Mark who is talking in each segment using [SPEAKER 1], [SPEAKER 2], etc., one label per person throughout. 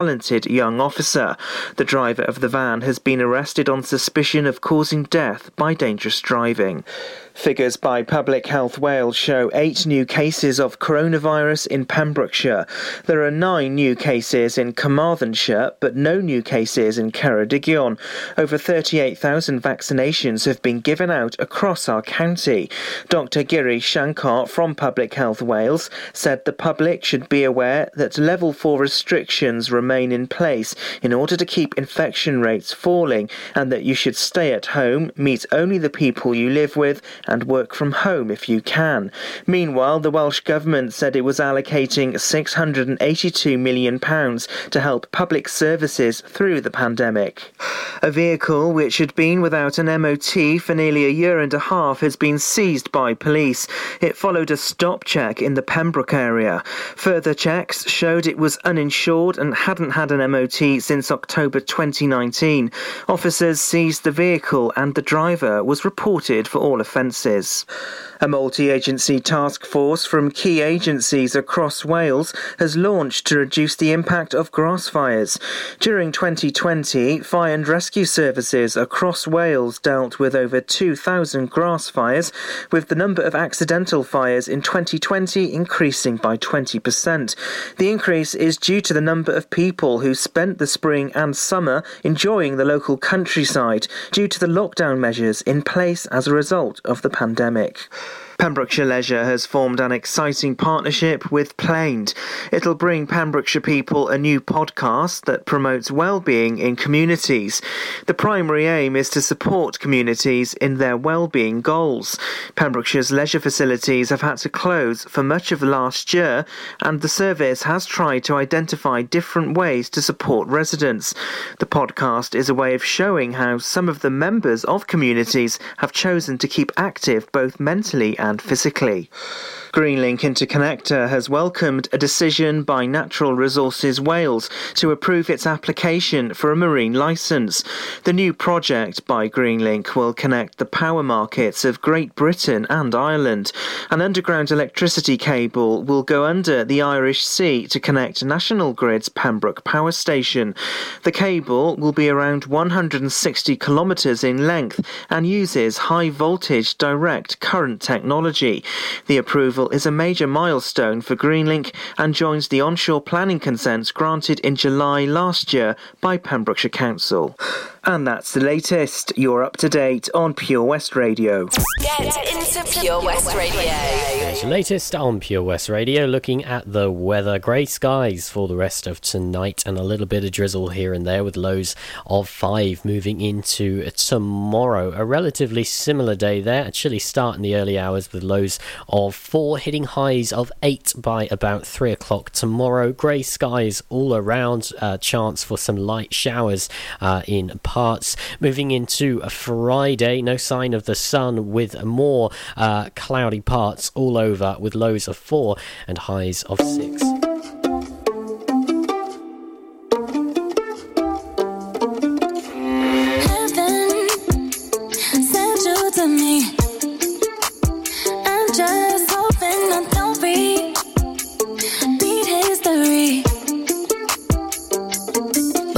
[SPEAKER 1] talented young officer. The driver of the van has been arrested on suspicion of causing death by dangerous driving. Figures by Public Health Wales show eight new cases of coronavirus in Pembrokeshire. There are nine new cases in Carmarthenshire, but no new cases in Ceredigion. Over 38,000 vaccinations have been given out across our county. Dr Giri Shankar from Public Health Wales said the public should be aware that level 4 restrictions remain in place in order to keep infection rates falling and that you should stay at home, meet only the people you live with and work from home if you can. Meanwhile, the Welsh Government said it was allocating £682 million to help public services through the pandemic. A vehicle which had been without an MOT for nearly a year and a half has been seized by police. It followed a stop check in the Pembroke area. Further checks showed it was uninsured and hadn't had an MOT since October 2019. Officers seized the vehicle and the driver was reported for all offences. A multi agency task force from key agencies across Wales has launched to reduce the impact of grass fires. During 2020, fire and rescue services across Wales dealt with over 2,000 grass fires, with the number of accidental fires in 2020 increasing by 20%. The increase is due to the number of people who spent the spring and summer enjoying the local countryside due to the lockdown measures in place as a result of the the pandemic. Pembrokeshire Leisure has formed an exciting partnership with Planed. It'll bring Pembrokeshire people a new podcast that promotes well-being in communities. The primary aim is to support communities in their well-being goals. Pembrokeshire's leisure facilities have had to close for much of last year, and the service has tried to identify different ways to support residents. The podcast is a way of showing how some of the members of communities have chosen to keep active both mentally and and physically. Greenlink Interconnector has welcomed a decision by Natural Resources Wales to approve its application for a marine licence. The new project by Greenlink will connect the power markets of Great Britain and Ireland. An underground electricity cable will go under the Irish Sea to connect National Grid's Pembroke Power Station. The cable will be around 160 kilometres in length and uses high voltage direct current technology. The approval approval is a major milestone for Greenlink and joins the onshore planning consents granted in July last year by Pembrokeshire Council. And that's the latest. You're up to date on Pure West Radio.
[SPEAKER 2] Get into Pure West Radio.
[SPEAKER 3] There's the latest on Pure West Radio, looking at the weather. Grey skies for the rest of tonight and a little bit of drizzle here and there with lows of 5 moving into tomorrow. A relatively similar day there. A chilly start in the early hours with lows of 4 hitting highs of 8 by about 3 o'clock tomorrow. Grey skies all around. Uh, chance for some light showers uh, in parts. Moving into Friday, no sign of the sun with more uh, cloudy parts all over with lows of 4 and highs of 6.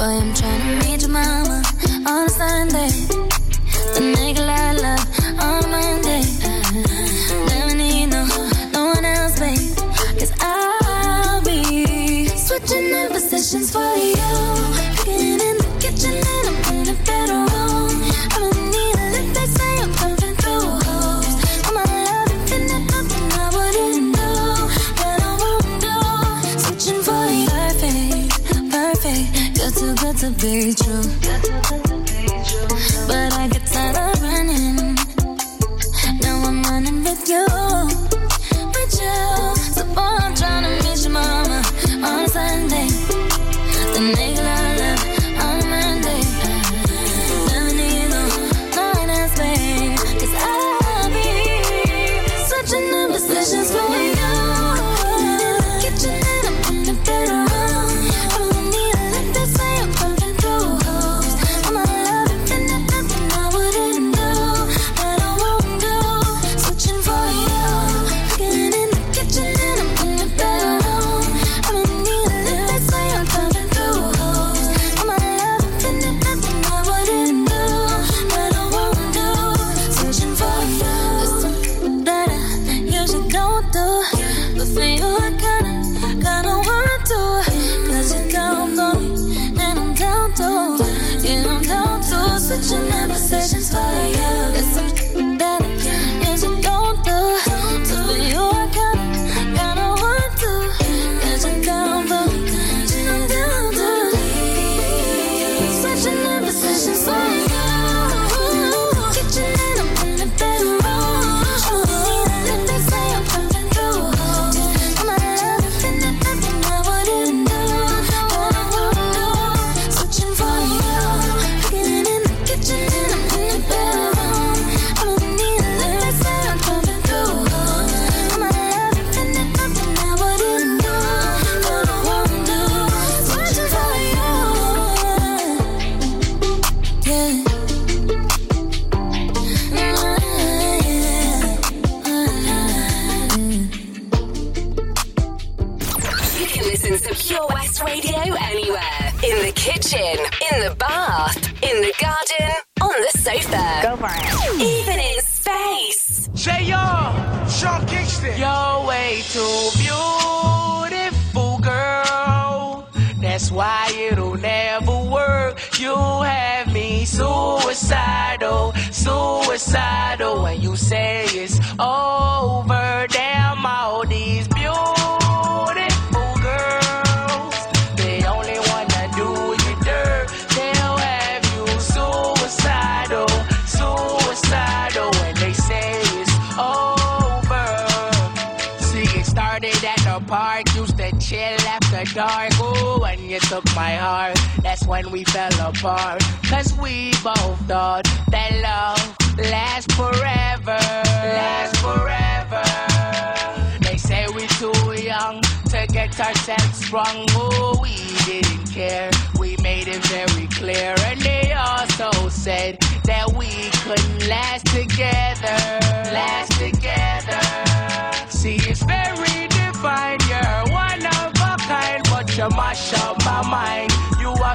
[SPEAKER 4] Boy, I'm trying to your mind.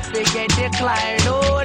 [SPEAKER 4] Are figure decline. Oh,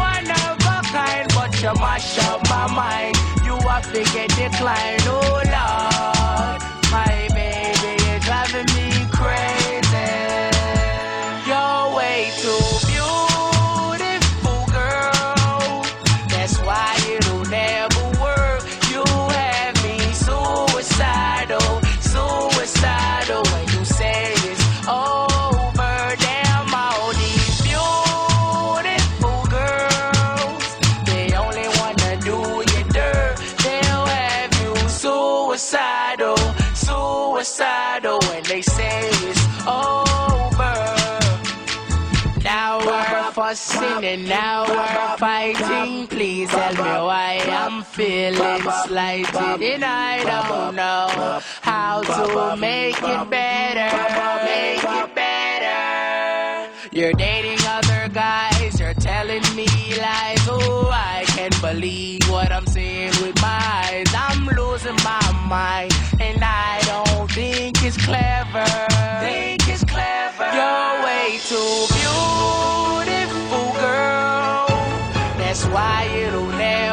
[SPEAKER 4] of a you mash up my mind. You are figure decline. Oh, Lord. My baby is driving me crazy. Fussing and now we're fighting. Please tell me why I'm feeling slighted. And I don't know how to make it better. Make it better. You're dating other guys, you're telling me lies. Oh, I can't believe what I'm seeing with my eyes. I'm losing my mind, and I don't think it's clever. Think it's clever. You're way too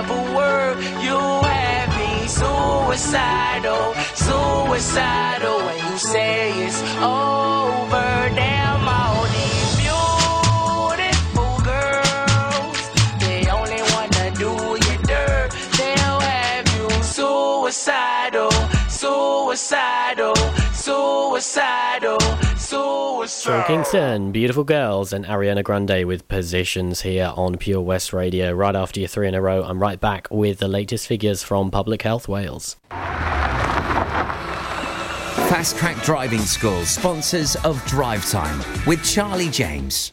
[SPEAKER 4] never work. You have me suicidal, suicidal. When you say it's over, damn all these beautiful girls. They only wanna do you dirt. They'll have you suicidal, suicidal, suicidal, suicidal.
[SPEAKER 5] Sean Kingston, Beautiful Girls, and Ariana Grande with Positions here on Pure West Radio. Right after your three in a row, I'm right back with the latest figures from Public Health Wales.
[SPEAKER 6] Fast Track Driving School, sponsors of Drive Time with Charlie James.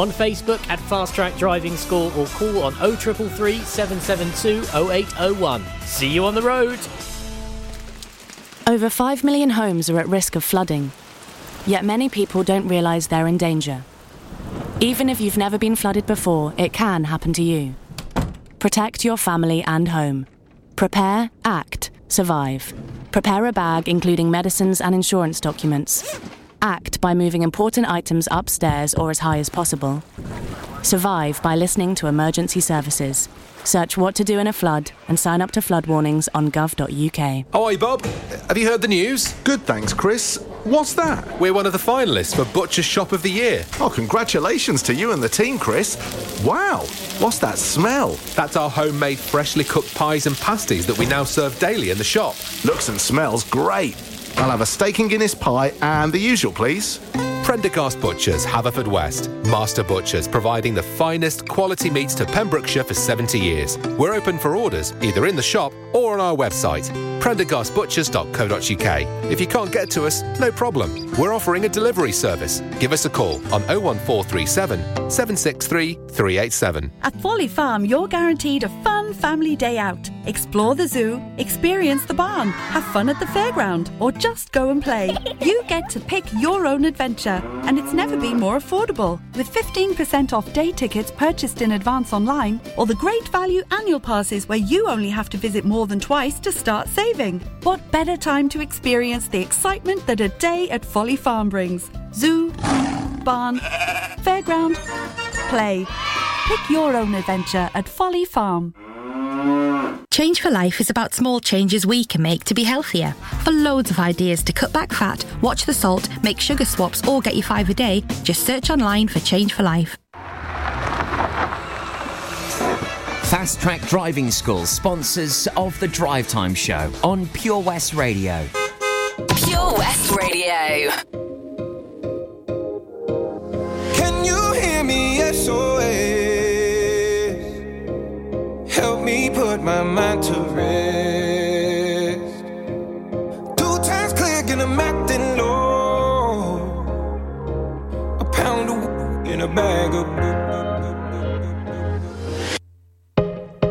[SPEAKER 5] on Facebook at Fast Track Driving School or call on 0333 772 0801. See you on the road!
[SPEAKER 7] Over 5 million homes are at risk of flooding. Yet many people don't realise they're in danger. Even if you've never been flooded before, it can happen to you. Protect your family and home. Prepare, act, survive. Prepare a bag including medicines and insurance documents. Act by moving important items upstairs or as high as possible. Survive by listening to emergency services. Search what to do in a flood and sign up to flood warnings on gov.uk.
[SPEAKER 8] Oh, hi, Bob. Have you heard the news?
[SPEAKER 9] Good, thanks, Chris. What's that?
[SPEAKER 8] We're one of the finalists for Butcher's Shop of the Year.
[SPEAKER 9] Oh, congratulations to you and the team, Chris. Wow, what's that smell?
[SPEAKER 8] That's our homemade freshly cooked pies and pasties that we now serve daily in the shop.
[SPEAKER 9] Looks and smells great. I'll have a steak and Guinness pie and the usual, please.
[SPEAKER 8] Prendergast Butchers, Haverfordwest. Master Butchers, providing the finest quality meats to Pembrokeshire for 70 years. We're open for orders, either in the shop or on our website, prendergastbutchers.co.uk. If you can't get to us, no problem. We're offering a delivery service. Give us a call on 01437 763 387.
[SPEAKER 10] At Folly Farm, you're guaranteed a fun family day out. Explore the zoo, experience the barn, have fun at the fairground, or just go and play. You get to pick your own adventure, and it's never been more affordable. With 15% off day tickets purchased in advance online, or the great value annual passes where you only have to visit more than twice to start saving. What better time to experience the excitement that a day at Folly Farm brings? Zoo, barn, fairground, play. Pick your own adventure at Folly Farm.
[SPEAKER 11] Change for Life is about small changes we can make to be healthier. For loads of ideas to cut back fat, watch the salt, make sugar swaps, or get your five a day, just search online for Change for Life.
[SPEAKER 6] Fast Track Driving School, sponsors of the Drive Time Show on Pure West Radio.
[SPEAKER 12] My mind to rest. Two times and I'm acting low. A pound of in a bag of.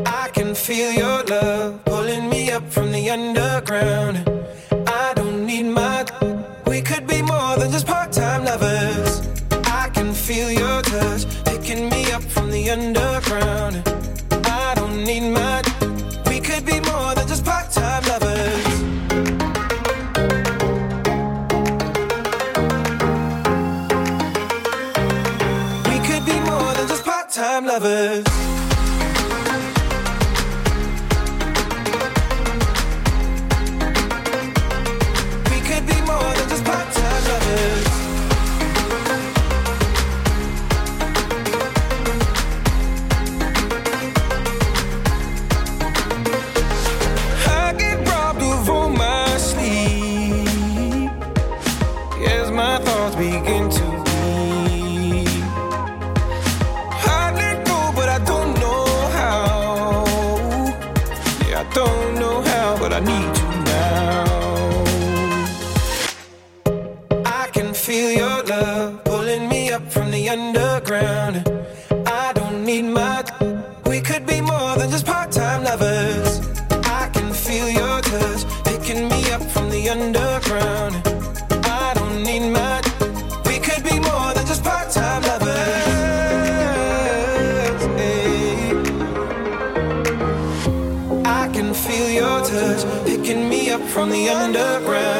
[SPEAKER 12] I can feel your love pulling me up from the underground. I don't need my. We could be more than just part-time lovers. I can feel your touch picking me up from the underground. Picking me up from the underground. I don't need much. We could be more than just part-time lovers. Hey. I can feel your touch picking me up from the underground.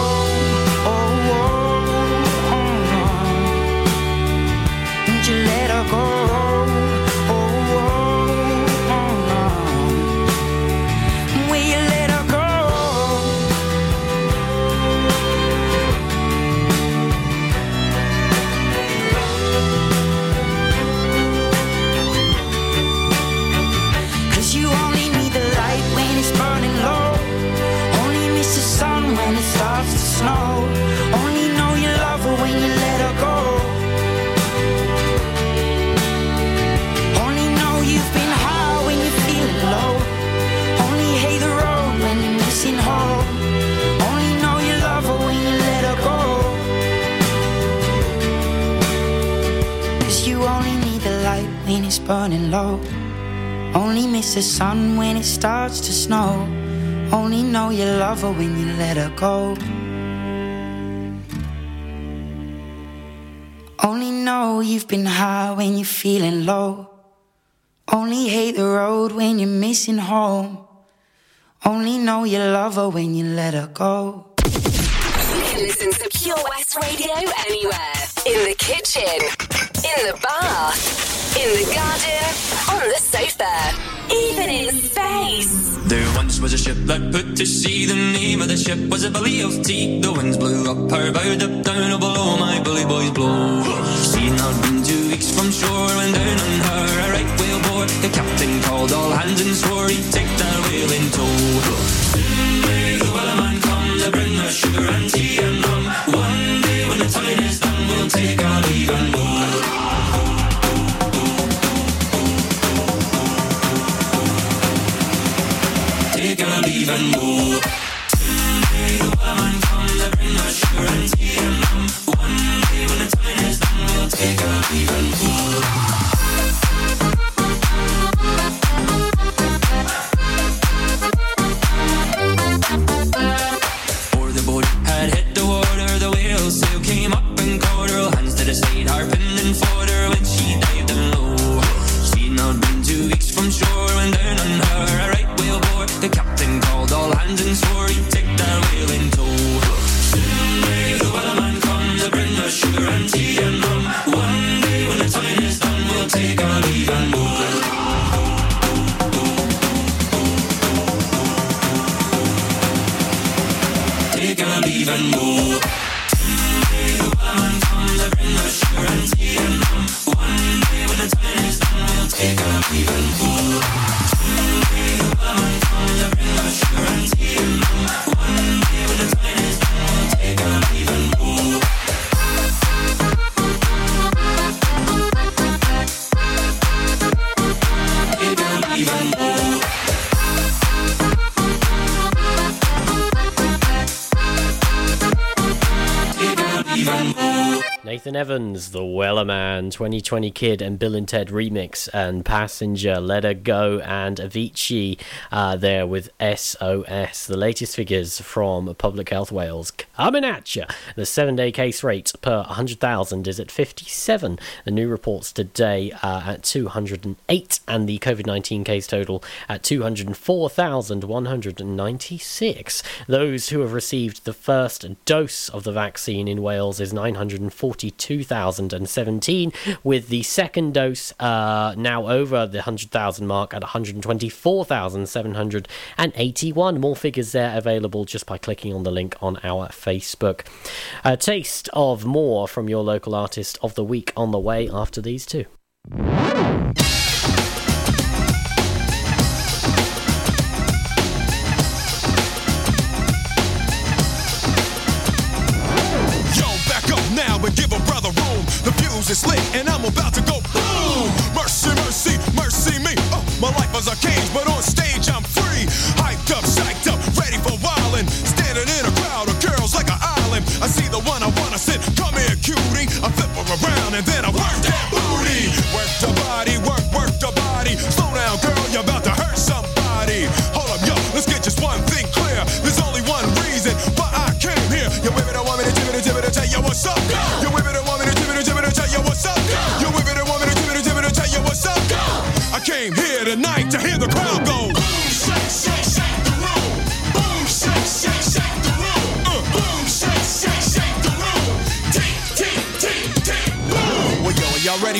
[SPEAKER 13] You when you let her go. Only know you've been high when you're feeling low. Only hate the road when you're missing home. Only know you love her when you let her go. You
[SPEAKER 14] can listen to Pure West Radio anywhere. In the kitchen, in the bath, in the garden, sofa, even in space.
[SPEAKER 15] There once was a ship that put to sea. The name of the ship was a Billy of Tea. The winds blew up her bow, up down, below my bully boys blow. She'd not been two weeks from shore when down on her a right whale bore. The captain called all hands and swore he'd take that whale in tow. Soon may the wellerman come to bring us sugar and tea and rum. One day when the time is done, we'll take our leave and go. And go.
[SPEAKER 5] Evans, The Weller Man, 220 Kid, and Billen Ted remix, and Passenger, Let Her Go, and Avicii uh, there with SOS. The latest figures from Public Health Wales coming at you. The seven day case rate per 100,000 is at 57. The new reports today uh, at 208, and the COVID 19 case total at 204,196. Those who have received the first dose of the vaccine in Wales is 942,017, with the second dose uh, now over the 100,000 mark at 124,781. More figures there available just by clicking on the link on our Facebook. A taste of more from your local artist of the week on the way after these two.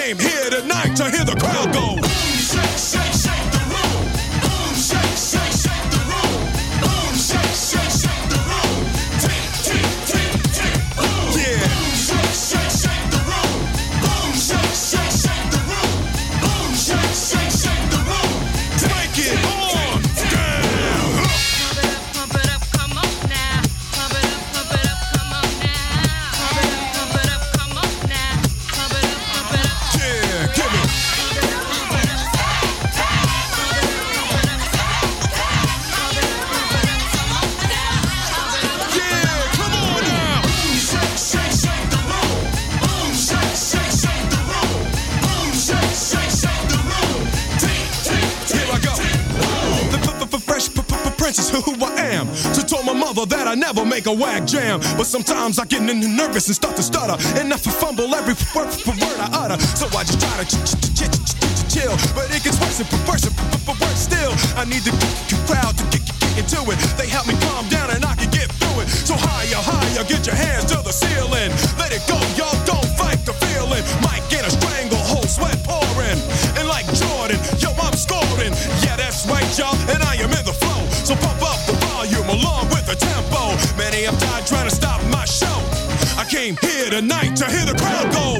[SPEAKER 16] came here tonight to hear the crowd go. A whack jam. But sometimes I get nervous and start to stutter. And I fumble every word, word I utter. So I just try to ch- ch- ch- ch- ch- ch- chill. But it gets worse and worse and worse still. I need the crowd to get into it. They help me calm down and I can get through it. So higher, higher, get your hands to the ceiling. Let it go, y'all don't fight the trying to stop my show. I came here tonight to hear the crowd go.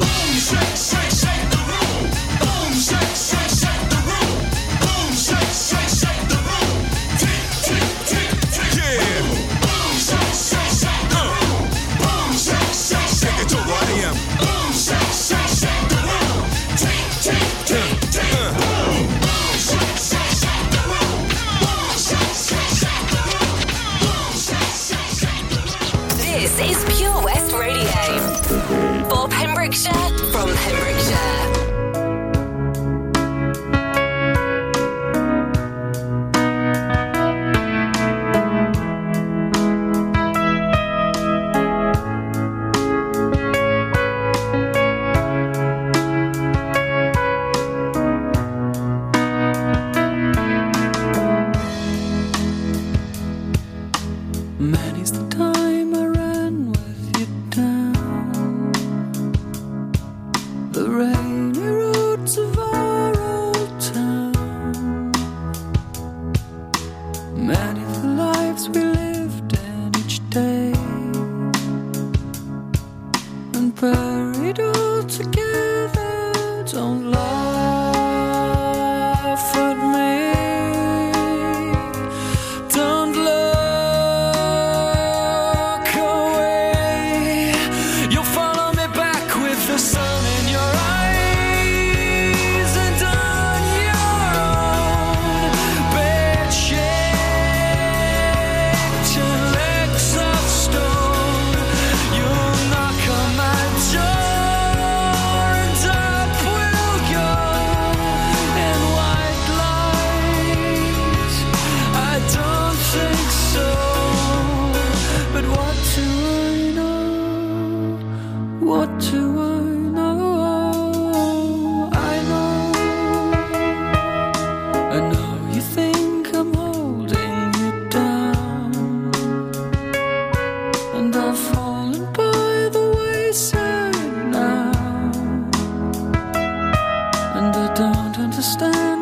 [SPEAKER 17] understand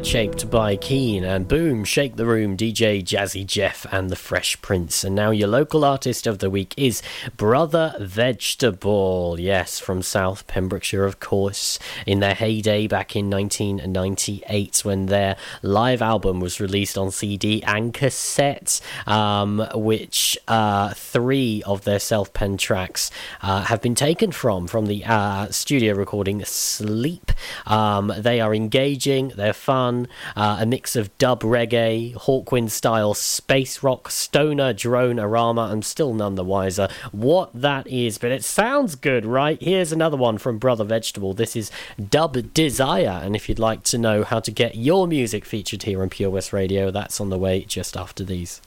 [SPEAKER 17] Bed Shaped
[SPEAKER 5] by Keane and Boom, Shake the Room, DJ Jazzy Jeff and the Fresh Prince. And now your local artist of the week is Brother Vegetable. Yes, from South Pembrokeshire, of course, in their heyday back in 1998 when their live album was released on CD and cassette, um, which uh, three of their self penned tracks uh, have been taken from, from the uh, studio recording Sleep. Um, they are engaging, they're fun, uh, a mix of dub reggae, Hawkwind style space rock, stoner, drone, arama. I'm still none the wiser what that is, but it sounds good, right? Here's another one from Brother Vegetable. This is Dub Desire, and if you'd like to know how to get your music featured here on Pure West Radio, that's on the way just after these.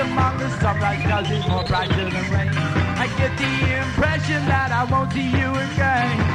[SPEAKER 4] Among the sunrise, cause it's more brighter than rain. I get the impression that I won't see you again.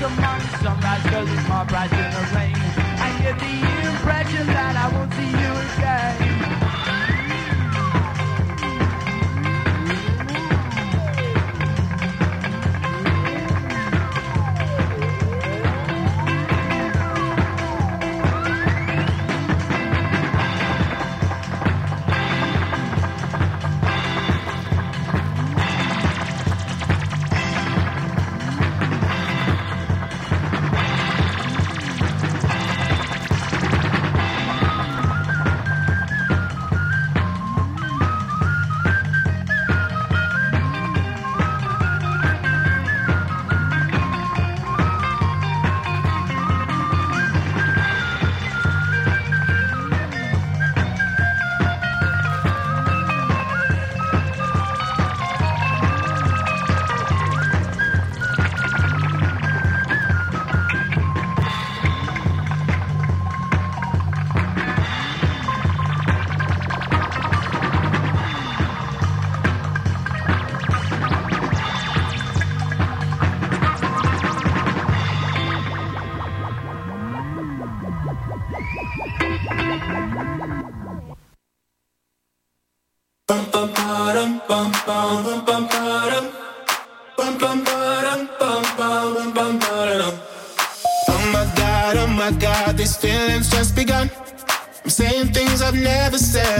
[SPEAKER 18] You're lost among sunrise, cause it's my bright than the rain. I get the impression that I won't see you again.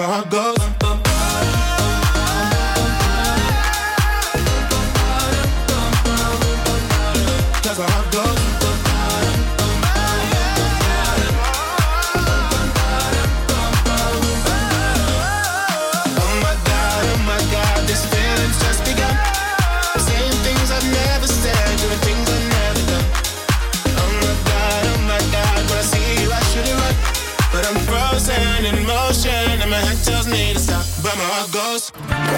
[SPEAKER 19] Can't. Cause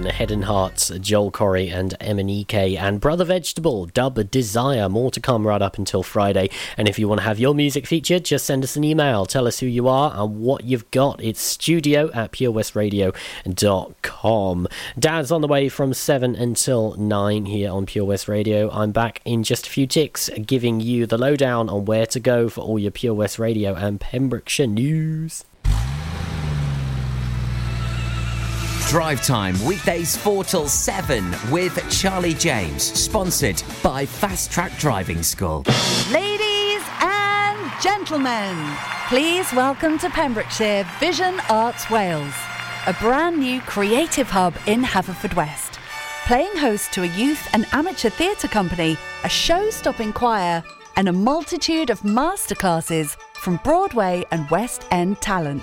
[SPEAKER 5] When Head and Hearts, Joel Corry and MNEK, and Brother Vegetable, Dub Desire. More to come right up until Friday. And if you want to have your music featured, just send us an email. Tell us who you are and what you've got. It's studio at purewestradio.com. Dan's on the way from 7 until 9 here on Pure West Radio. I'm back in just a few ticks, giving you the lowdown on where to go for all your Pure West Radio and Pembrokeshire news.
[SPEAKER 6] Drive Time, weekdays 4 till 7 with Charlie James, sponsored by Fast Track Driving School.
[SPEAKER 10] Ladies and gentlemen, please welcome to Pembrokeshire Vision Arts Wales, a brand new creative hub in Haverfordwest. Playing host to a youth and amateur theatre company, a show stopping choir, and a multitude of masterclasses from Broadway and West End talent.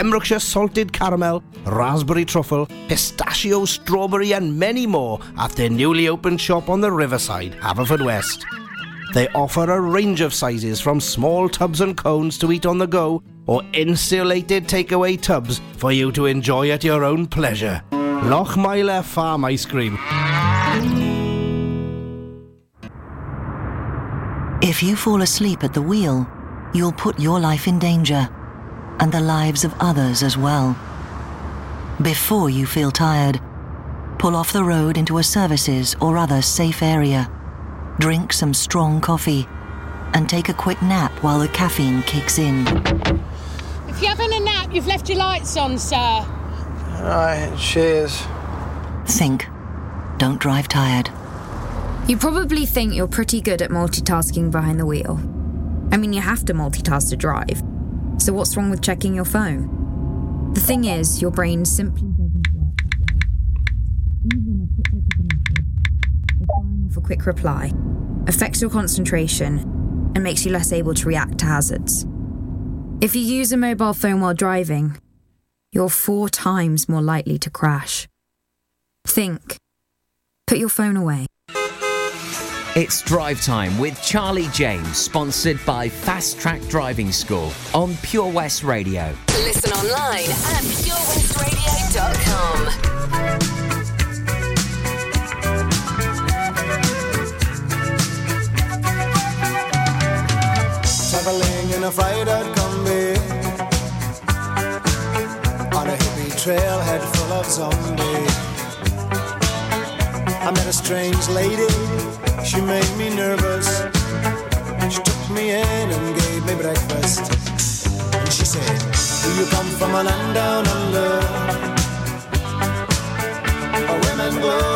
[SPEAKER 20] Pembrokeshire salted caramel, raspberry truffle, pistachio, strawberry, and many more at their newly opened shop on the riverside, Haverfordwest. They offer a range of sizes from small tubs and cones to eat on the go or insulated takeaway tubs for you to enjoy at your own pleasure. Lochmeyler Farm Ice Cream.
[SPEAKER 21] If you fall asleep at the wheel, you'll put your life in danger and the lives of others as well. Before you feel tired, pull off the road into a services or other safe area. Drink some strong coffee and take a quick nap while the caffeine kicks in.
[SPEAKER 22] If you're having a nap, you've left your lights on, sir.
[SPEAKER 21] Alright, cheers. Think. Don't drive tired.
[SPEAKER 23] You probably think you're pretty good at multitasking behind the wheel. I mean, you have to multitask to drive. So, what's wrong with checking your phone? The thing is, your brain simply doesn't work. Even a quick quick reply, affects your concentration and makes you less able to react to hazards. If you use a mobile phone while driving, you're four times more likely to crash. Think. Put your phone away.
[SPEAKER 6] It's Drive Time with Charlie James, sponsored by Fast Track Driving School on Pure West Radio.
[SPEAKER 14] Listen online at purewestradio.com.
[SPEAKER 24] Traveling in a freighter combi On a hippie trailhead full of zombies I met a strange lady, she made me nervous. She took me in and gave me breakfast. And she said, do you come from a land down under? Where women glow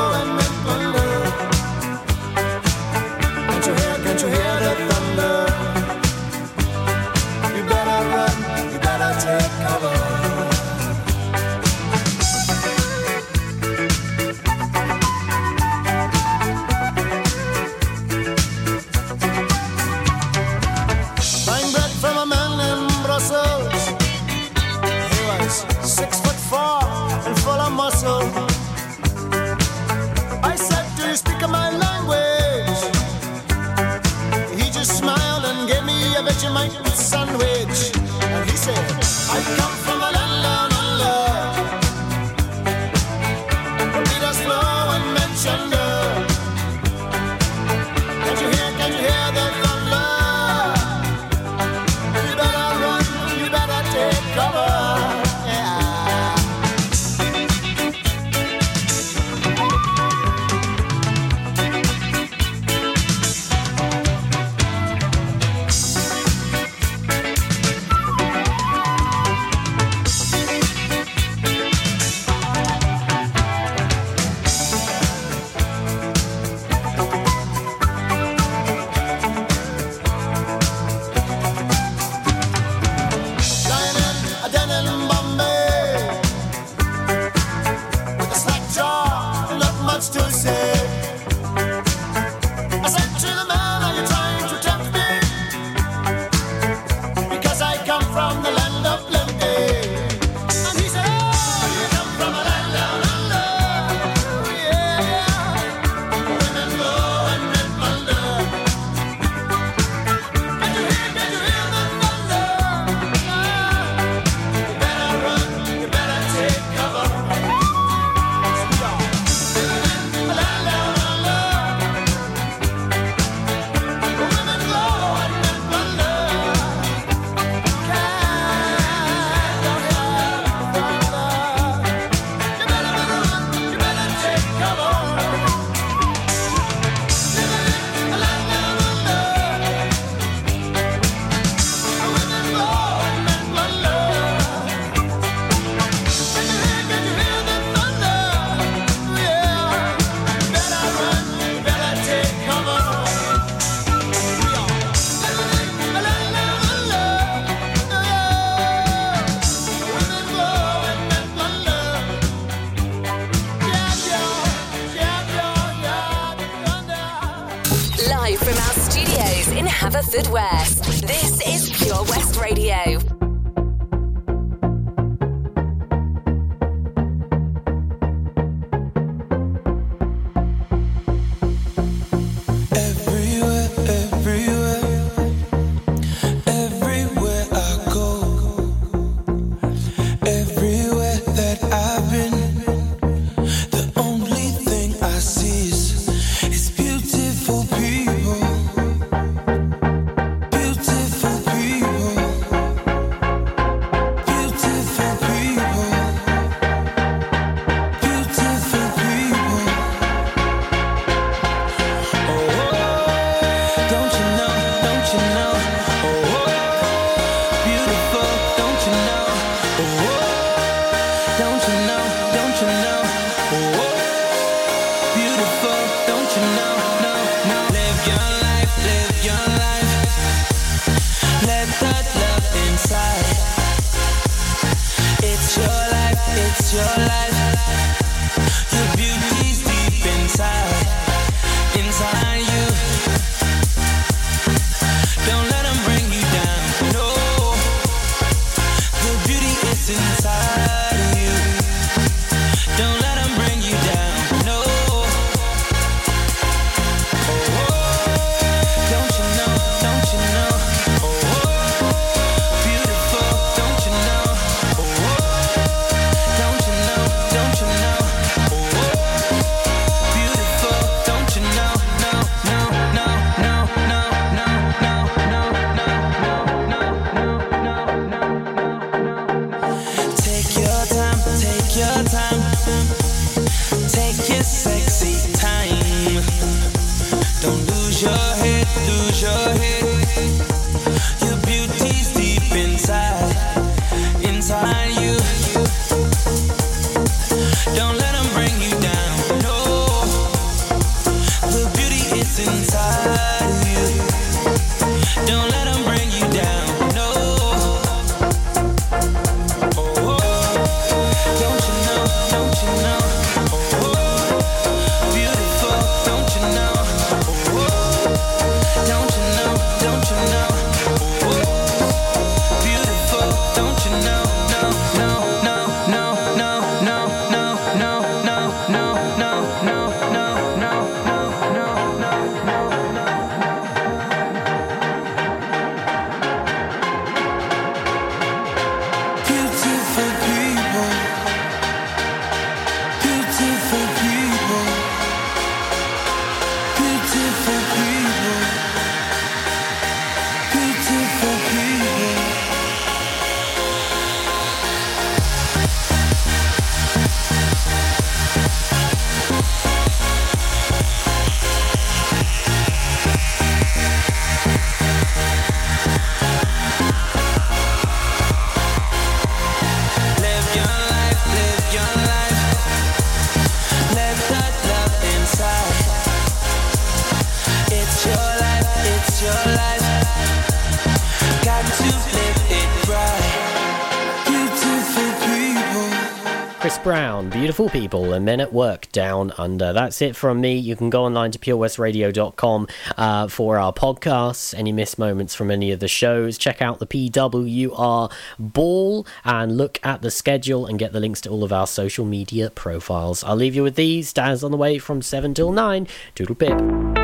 [SPEAKER 17] Beautiful people
[SPEAKER 5] and men at work down under. That's it from me. You can go online to purewestradio.com uh, for our podcasts, any missed moments from any of the shows. Check out the PWR ball and look at the schedule and get the links to all of our social media profiles. I'll leave you with these. Dan's on the way from 7 till 9. Doodle pip.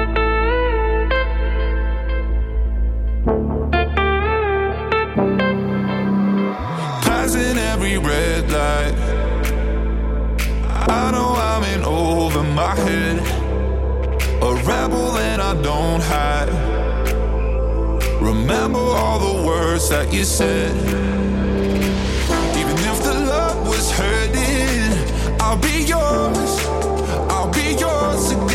[SPEAKER 16] my head. A rebel that I don't hide. Remember all the words that you said. Even if the love was hurting, I'll be yours. I'll be yours again.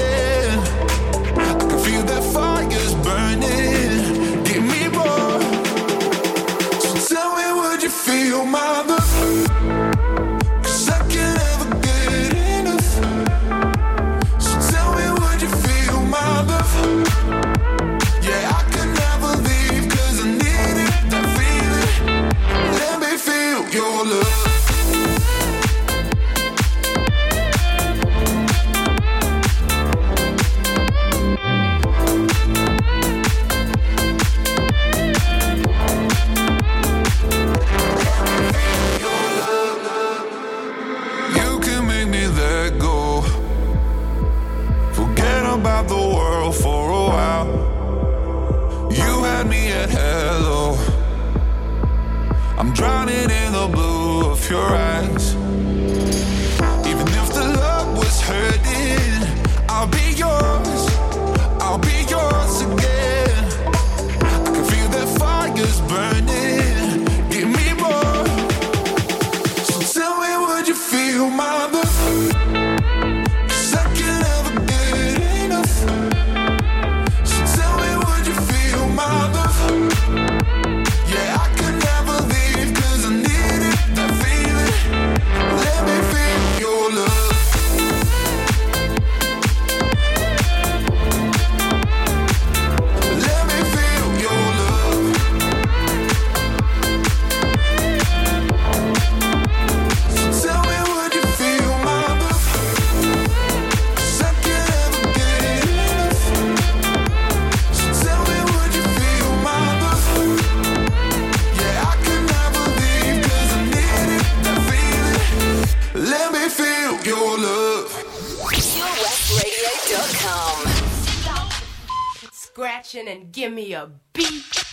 [SPEAKER 25] scratching and give me a beat.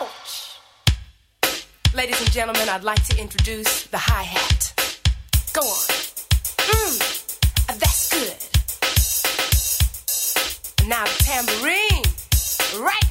[SPEAKER 25] Ouch! Ladies and gentlemen, I'd like to introduce the hi hat. Go on. Mmm, that's good. Now the tambourine. Right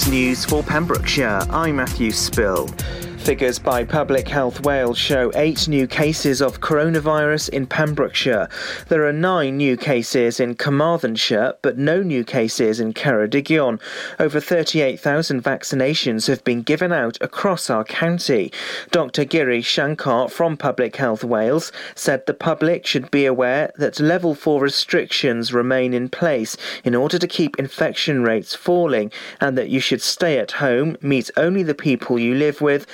[SPEAKER 1] News News for Pembrokeshire. I'm Matthew Spill. Figures by Public Health Wales show eight new cases of coronavirus in Pembrokeshire. There are nine new cases in Carmarthenshire, but no new cases in Ceredigion. Over 38,000 vaccinations have been given out across our county. Dr. Giri Shankar from Public Health Wales said the public should be aware that level 4 restrictions remain in place in order to keep infection rates falling and that you should stay at home, meet only the people you live with,